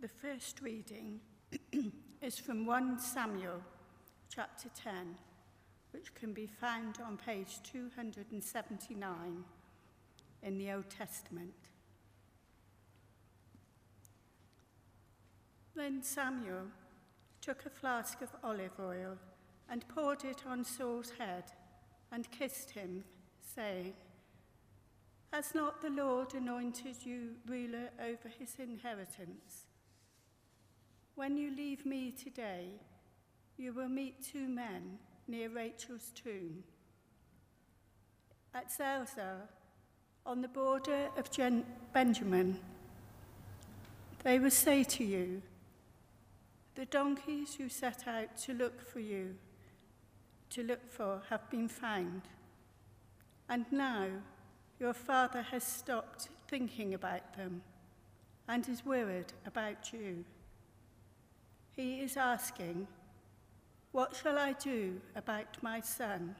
The first reading is from 1 Samuel chapter 10, which can be found on page 279 in the Old Testament. Then Samuel took a flask of olive oil and poured it on Saul's head and kissed him, saying, Has not the Lord anointed you ruler over his inheritance? When you leave me today, you will meet two men near Rachel's tomb. At Zelzah, on the border of Gen- Benjamin, they will say to you, The donkeys you set out to look for you, to look for, have been found. And now your father has stopped thinking about them and is worried about you. He is asking, What shall I do about my son?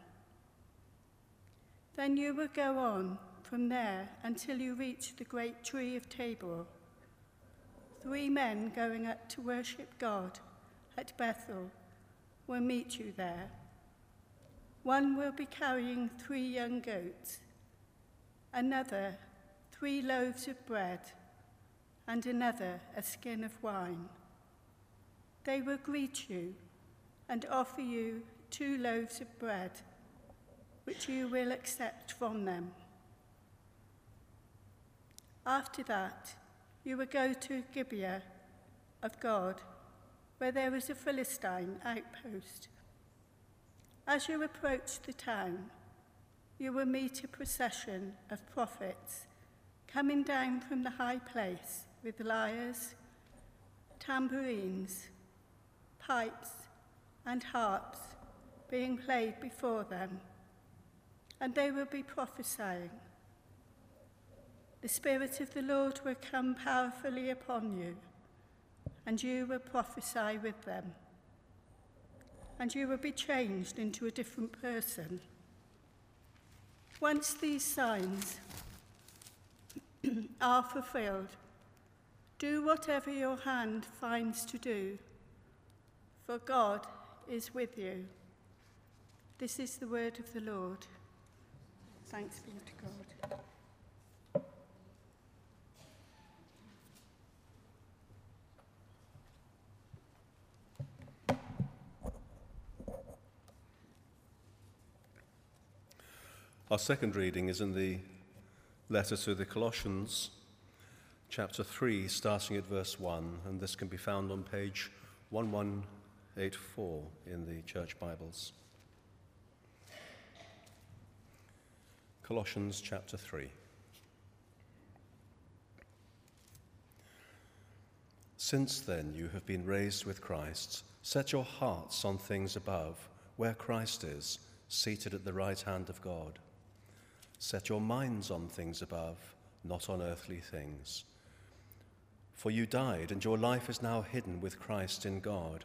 Then you will go on from there until you reach the great tree of Tabor. Three men going up to worship God at Bethel will meet you there. One will be carrying three young goats, another three loaves of bread, and another a skin of wine. They will greet you and offer you two loaves of bread, which you will accept from them. After that, you will go to Gibeah of God, where there is a Philistine outpost. As you approach the town, you will meet a procession of prophets coming down from the high place with lyres, tambourines, pipes, and harps being played before them, and they will be prophesying. The Spirit of the Lord will come powerfully upon you, and you will prophesy with them. And you will be changed into a different person. Once these signs are fulfilled, do whatever your hand finds to do, for God is with you. This is the word of the Lord. Thanks be to God. Our second reading is in the letter to the Colossians, chapter 3, starting at verse 1, and this can be found on page 1184 in the Church Bibles. Colossians chapter 3. Since then you have been raised with Christ, set your hearts on things above, where Christ is, seated at the right hand of God. Set your minds on things above, not on earthly things. For you died, and your life is now hidden with Christ in God.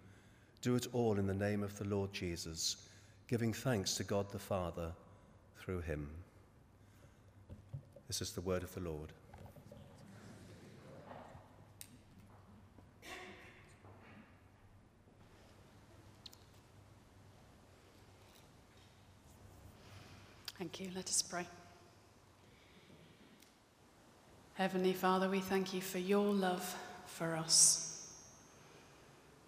do it all in the name of the Lord Jesus, giving thanks to God the Father through him. This is the word of the Lord. Thank you. Let us pray. Heavenly Father, we thank you for your love for us.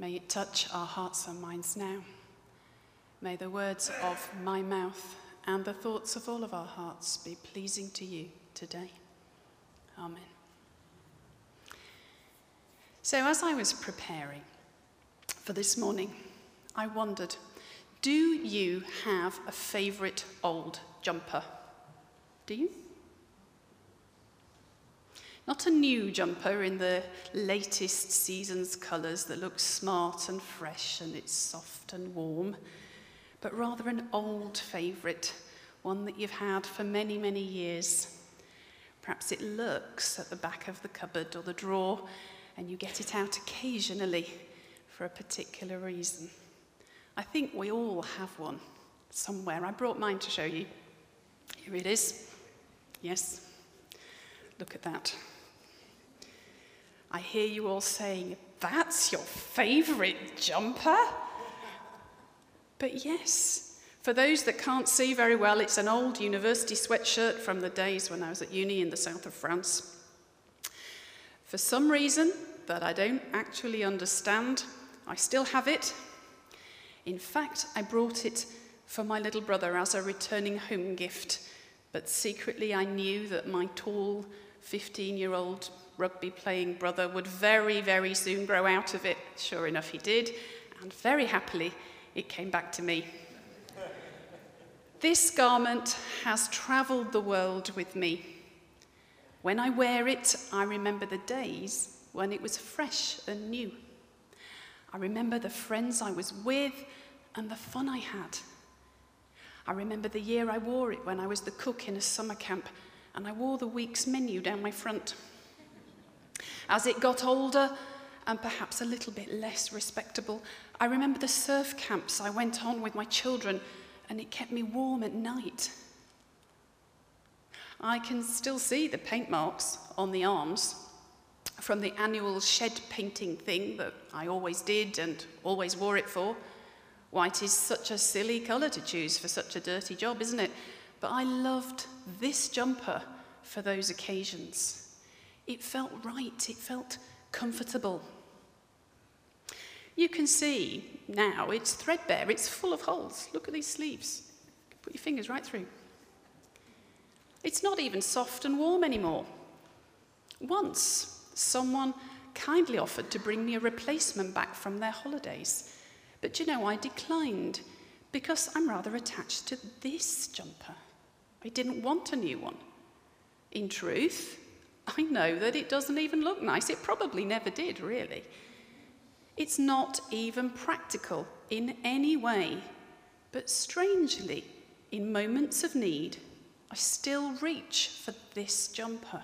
May it touch our hearts and minds now. May the words of my mouth and the thoughts of all of our hearts be pleasing to you today. Amen. So, as I was preparing for this morning, I wondered do you have a favourite old jumper. Do you? Not a new jumper in the latest season's colours that looks smart and fresh and it's soft and warm, but rather an old favourite, one that you've had for many, many years. Perhaps it lurks at the back of the cupboard or the drawer, and you get it out occasionally for a particular reason. I think we all have one somewhere. I brought mine to show you. Here it is. Yes. Look at that. I hear you all saying, That's your favourite jumper? But yes, for those that can't see very well, it's an old university sweatshirt from the days when I was at uni in the south of France. For some reason that I don't actually understand, I still have it. In fact, I brought it for my little brother as a returning home gift. But secretly, I knew that my tall 15 year old rugby playing brother would very, very soon grow out of it. Sure enough, he did. And very happily, it came back to me. This garment has travelled the world with me. When I wear it, I remember the days when it was fresh and new. I remember the friends I was with and the fun I had. I remember the year I wore it when I was the cook in a summer camp, and I wore the week's menu down my front. As it got older, and perhaps a little bit less respectable, I remember the surf camps I went on with my children, and it kept me warm at night. I can still see the paint marks on the arms from the annual shed painting thing that I always did and always wore it for. White is such a silly colour to choose for such a dirty job, isn't it? But I loved this jumper for those occasions. It felt right, it felt comfortable. You can see now it's threadbare, it's full of holes. Look at these sleeves. Put your fingers right through. It's not even soft and warm anymore. Once, someone kindly offered to bring me a replacement back from their holidays. But you know, I declined because I'm rather attached to this jumper. I didn't want a new one. In truth, I know that it doesn't even look nice. It probably never did, really. It's not even practical in any way. But strangely, in moments of need, I still reach for this jumper.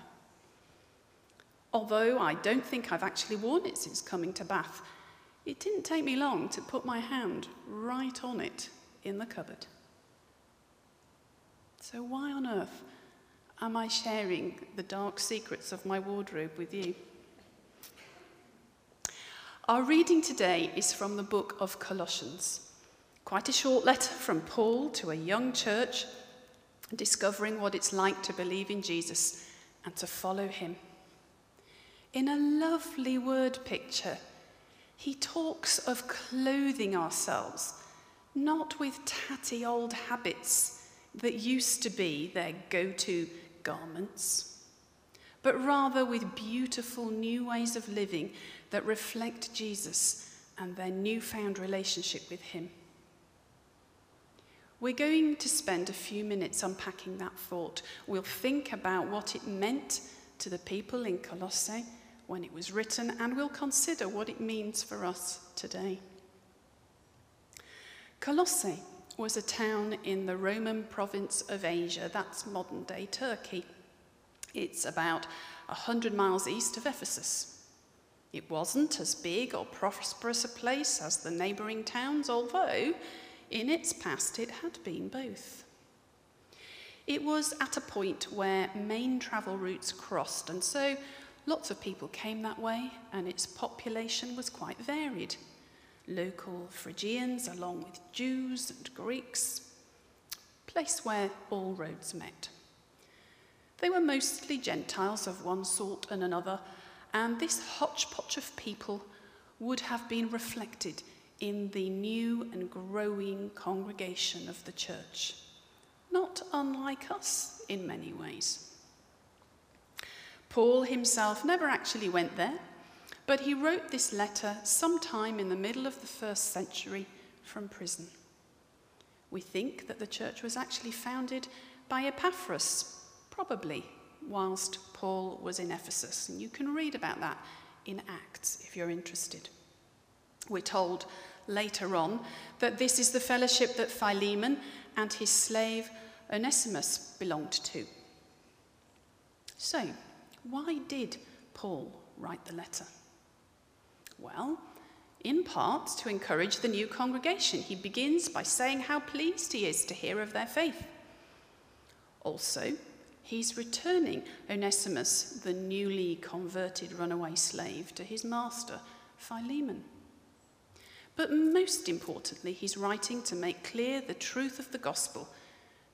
Although I don't think I've actually worn it since coming to Bath, it didn't take me long to put my hand right on it in the cupboard. So, why on earth am I sharing the dark secrets of my wardrobe with you? Our reading today is from the book of Colossians. Quite a short letter from Paul to a young church discovering what it's like to believe in Jesus and to follow him. In a lovely word picture, he talks of clothing ourselves, not with tatty old habits that used to be their go to garments, but rather with beautiful new ways of living that reflect Jesus and their newfound relationship with Him. We're going to spend a few minutes unpacking that thought. We'll think about what it meant to the people in Colossae when it was written, and we'll consider what it means for us today. Colossae was a town in the Roman province of Asia, that's modern day Turkey. It's about 100 miles east of Ephesus. It wasn't as big or prosperous a place as the neighbouring towns, although in its past, it had been both. It was at a point where main travel routes crossed, and so lots of people came that way, and its population was quite varied. Local Phrygians, along with Jews and Greeks, place where all roads met. They were mostly Gentiles of one sort and another, and this hodgepodge of people would have been reflected in the new and growing congregation of the church, not unlike us in many ways. Paul himself never actually went there, but he wrote this letter sometime in the middle of the first century from prison. We think that the church was actually founded by Epaphras, probably whilst Paul was in Ephesus, and you can read about that in Acts if you're interested. We're told later on that this is the fellowship that Philemon and his slave Onesimus belonged to. So, why did Paul write the letter? Well, in part to encourage the new congregation. He begins by saying how pleased he is to hear of their faith. Also, he's returning Onesimus, the newly converted runaway slave, to his master, Philemon. But most importantly, he's writing to make clear the truth of the gospel,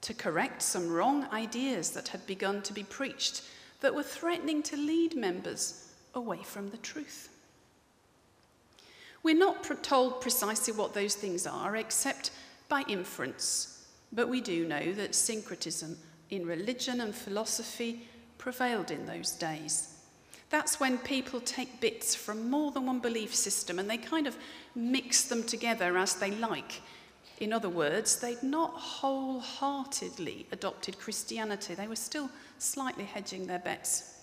to correct some wrong ideas that had begun to be preached that were threatening to lead members away from the truth. We're not told precisely what those things are, except by inference, but we do know that syncretism in religion and philosophy prevailed in those days. That's when people take bits from more than one belief system and they kind of mix them together as they like. In other words, they'd not wholeheartedly adopted Christianity, they were still slightly hedging their bets.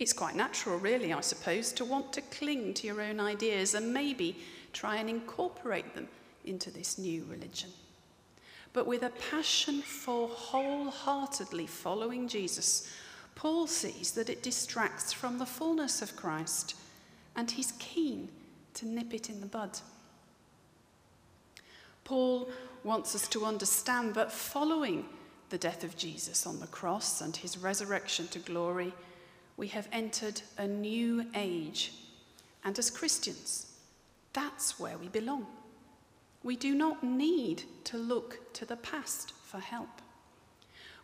It's quite natural, really, I suppose, to want to cling to your own ideas and maybe try and incorporate them into this new religion. But with a passion for wholeheartedly following Jesus, Paul sees that it distracts from the fullness of Christ, and he's keen to nip it in the bud. Paul wants us to understand that following the death of Jesus on the cross and his resurrection to glory, we have entered a new age. And as Christians, that's where we belong. We do not need to look to the past for help.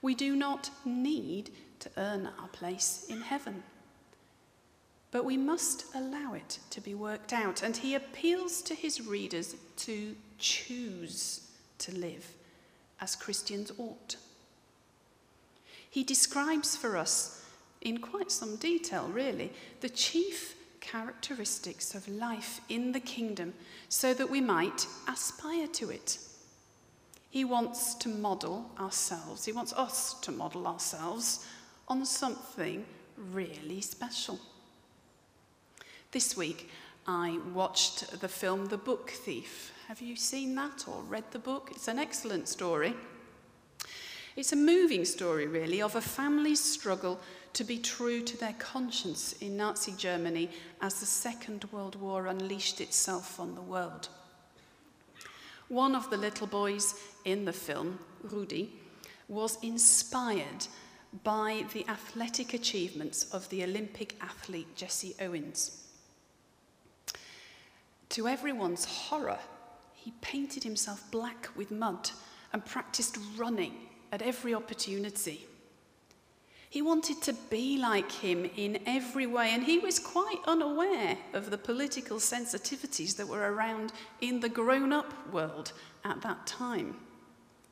We do not need to earn our place in heaven. But we must allow it to be worked out, and he appeals to his readers to choose to live as Christians ought. He describes for us, in quite some detail really, the chief characteristics of life in the kingdom so that we might aspire to it. He wants to model ourselves, he wants us to model ourselves on something really special. This week, I watched the film The Book Thief. Have you seen that or read the book? It's an excellent story. It's a moving story, really, of a family's struggle to be true to their conscience in Nazi Germany as the Second World War unleashed itself on the world. One of the little boys in the film, Rudi, was inspired by the athletic achievements of the Olympic athlete Jesse Owens. To everyone's horror, he painted himself black with mud and practiced running at every opportunity. He wanted to be like him in every way, and he was quite unaware of the political sensitivities that were around in the grown up world at that time.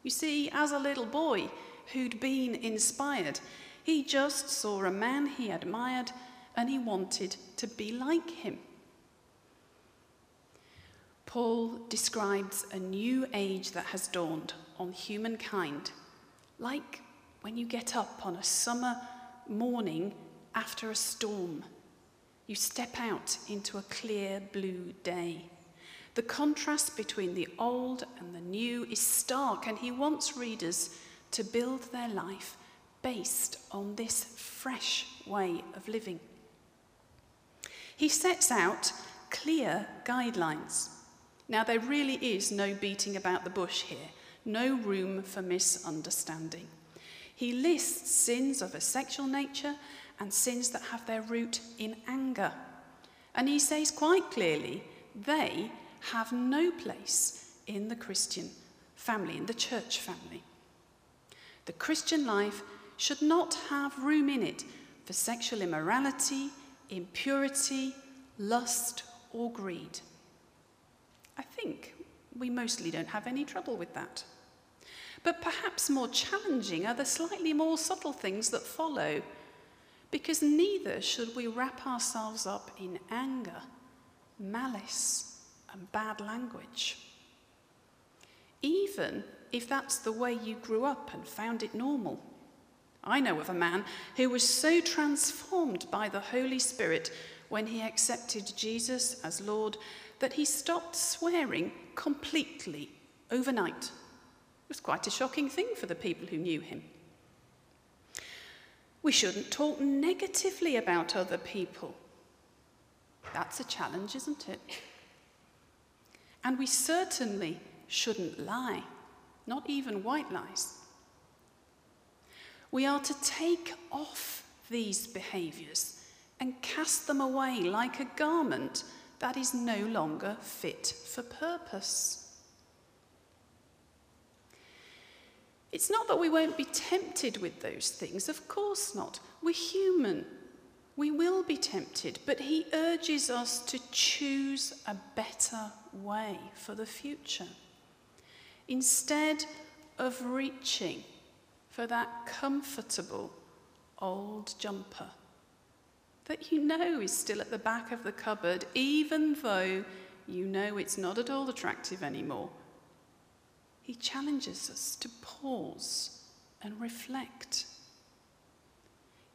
You see, as a little boy, who'd been inspired. He just saw a man he admired and he wanted to be like him. Paul describes a new age that has dawned on humankind, like when you get up on a summer morning after a storm. You step out into a clear blue day. The contrast between the old and the new is stark, and he wants readers to build their life based on this fresh way of living. He sets out clear guidelines. Now, there really is no beating about the bush here, no room for misunderstanding. He lists sins of a sexual nature and sins that have their root in anger. And he says quite clearly they have no place in the Christian family, in the church family. The Christian life should not have room in it for sexual immorality, impurity, lust, or greed. I think we mostly don't have any trouble with that. But perhaps more challenging are the slightly more subtle things that follow, because neither should we wrap ourselves up in anger, malice, and bad language. Even if that's the way you grew up and found it normal. I know of a man who was so transformed by the Holy Spirit when he accepted Jesus as Lord that he stopped swearing completely overnight. It was quite a shocking thing for the people who knew him. We shouldn't talk negatively about other people. That's a challenge, isn't it? And we certainly shouldn't lie, not even white lies. We are to take off these behaviours and cast them away like a garment that is no longer fit for purpose. It's not that we won't be tempted with those things, of course not. We're human. We will be tempted, but he urges us to choose a better way for the future. Instead of reaching for that comfortable old jumper that you know is still at the back of the cupboard, even though you know it's not at all attractive anymore. He challenges us to pause and reflect.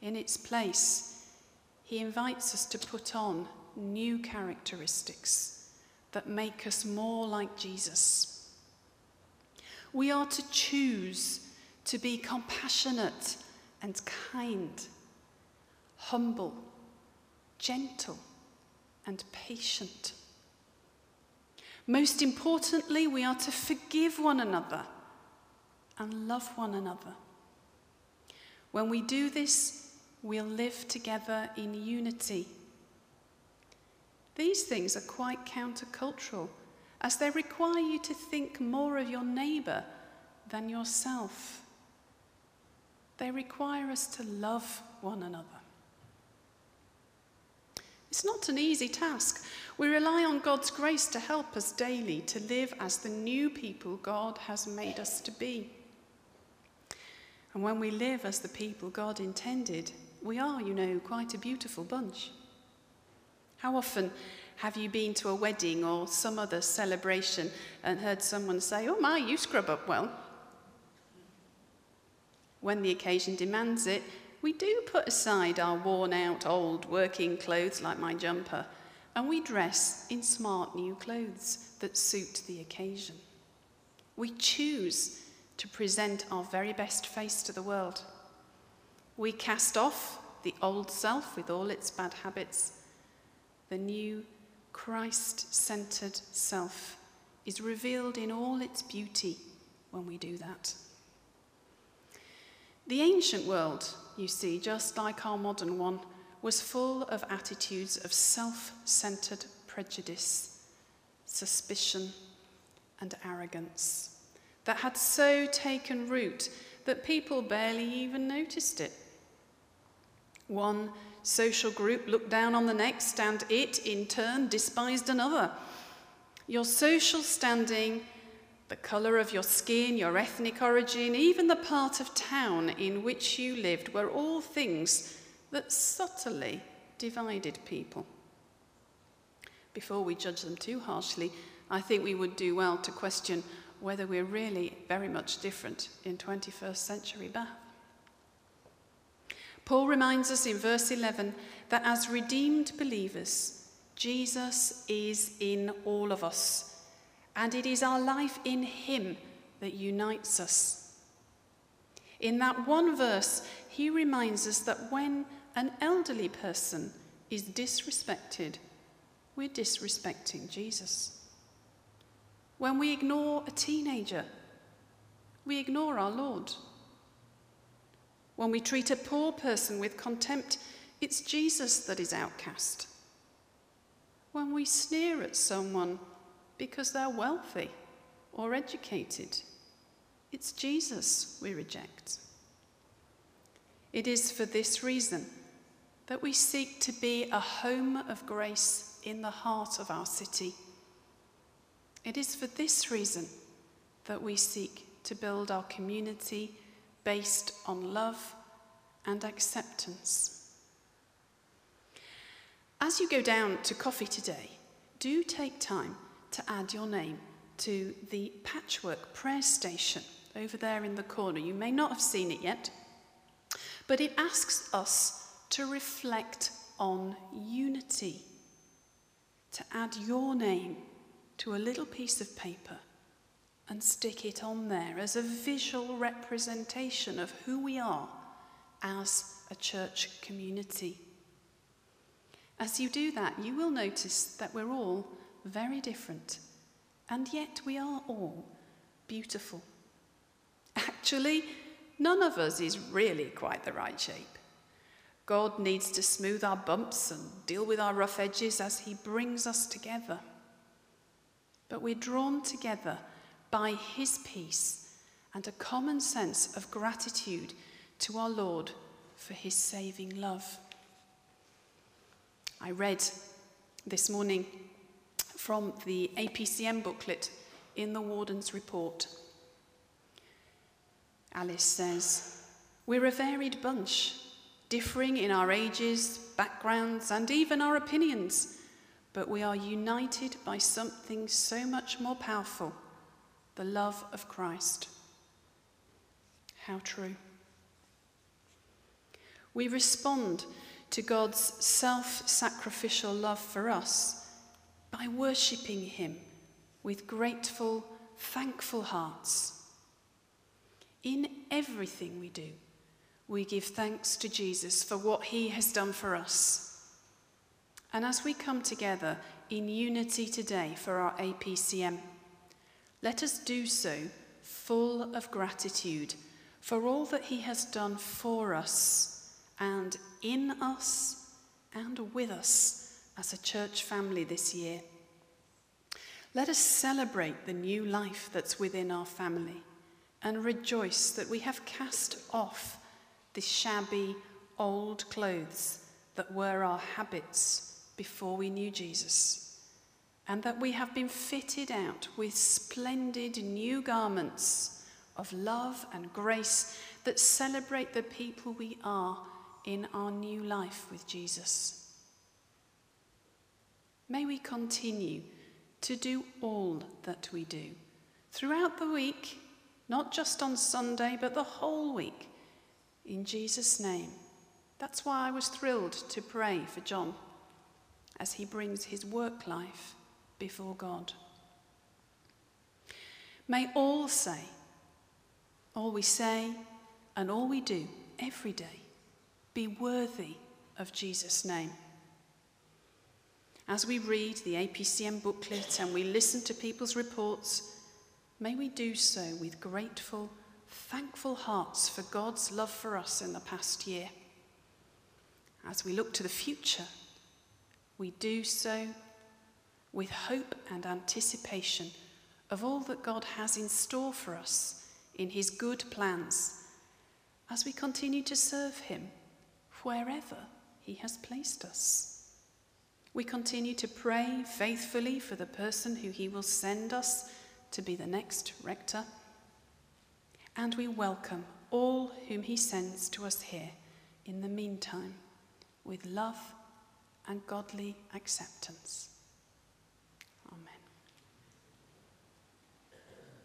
In its place, he invites us to put on new characteristics that make us more like Jesus. We are to choose to be compassionate and kind, humble gentle, and patient. Most importantly, we are to forgive one another and love one another. When we do this, we'll live together in unity. These things are quite countercultural, as they require you to think more of your neighbour than yourself. They require us to love one another. It's not an easy task. We rely on God's grace to help us daily to live as the new people God has made us to be. And when we live as the people God intended, we are, you know, quite a beautiful bunch. How often have you been to a wedding or some other celebration and heard someone say, Oh my, you scrub up well? When the occasion demands it, we do put aside our worn out old working clothes like my jumper and we dress in smart new clothes that suit the occasion. We choose to present our very best face to the world. We cast off the old self with all its bad habits. The new Christ centered self is revealed in all its beauty when we do that. The ancient world, you see, just like our modern one, was full of attitudes of self centered prejudice, suspicion, and arrogance that had so taken root that people barely even noticed it. One social group looked down on the next, and it, in turn, despised another. Your social standing the colour of your skin, your ethnic origin, even the part of town in which you lived were all things that subtly divided people. Before we judge them too harshly, I think we would do well to question whether we're really very much different in 21st century Bath. Paul reminds us in verse 11 that as redeemed believers, Jesus is in all of us, and it is our life in Him that unites us. In that one verse, he reminds us that when an elderly person is disrespected, we're disrespecting Jesus. When we ignore a teenager, we ignore our Lord. When we treat a poor person with contempt, it's Jesus that is outcast. When we sneer at someone because they're wealthy or educated, it's Jesus we reject. It is for this reason that we seek to be a home of grace in the heart of our city. It is for this reason that we seek to build our community based on love and acceptance. As you go down to coffee today, do take time to add your name to the patchwork prayer station over there in the corner. You may not have seen it yet, but it asks us to reflect on unity, to add your name to a little piece of paper and stick it on there as a visual representation of who we are as a church community. As you do that, you will notice that we're all very different, and yet we are all beautiful. Actually, none of us is really quite the right shape. God needs to smooth our bumps and deal with our rough edges as He brings us together but we're drawn together by his peace and a common sense of gratitude to our Lord for his saving love. I read this morning from the APCM booklet in the Warden's report. Alice says, We're a varied bunch, differing in our ages, backgrounds, and even our opinions but we are united by something so much more powerful the love of Christ. How true. We respond to God's self sacrificial love for us by worshipping Him with grateful, thankful hearts. In everything we do, we give thanks to Jesus for what He has done for us and as we come together in unity today for our APCM, let us do so full of gratitude for all that He has done for us and in us and with us as a church family this year. Let us celebrate the new life that's within our family and rejoice that we have cast off the shabby old clothes that were our habits before we knew Jesus, and that we have been fitted out with splendid new garments of love and grace that celebrate the people we are in our new life with Jesus. May we continue to do all that we do throughout the week, not just on Sunday, but the whole week, in Jesus' name. That's why I was thrilled to pray for John as he brings his work life before God. May all say, all we say and all we do every day be worthy of Jesus' name. As we read the APCM booklet and we listen to people's reports, may we do so with grateful, thankful hearts for God's love for us in the past year. As we look to the future, we do so with hope and anticipation of all that God has in store for us in His good plans as we continue to serve Him wherever He has placed us. We continue to pray faithfully for the person who He will send us to be the next rector. And we welcome all whom He sends to us here in the meantime with love and godly acceptance.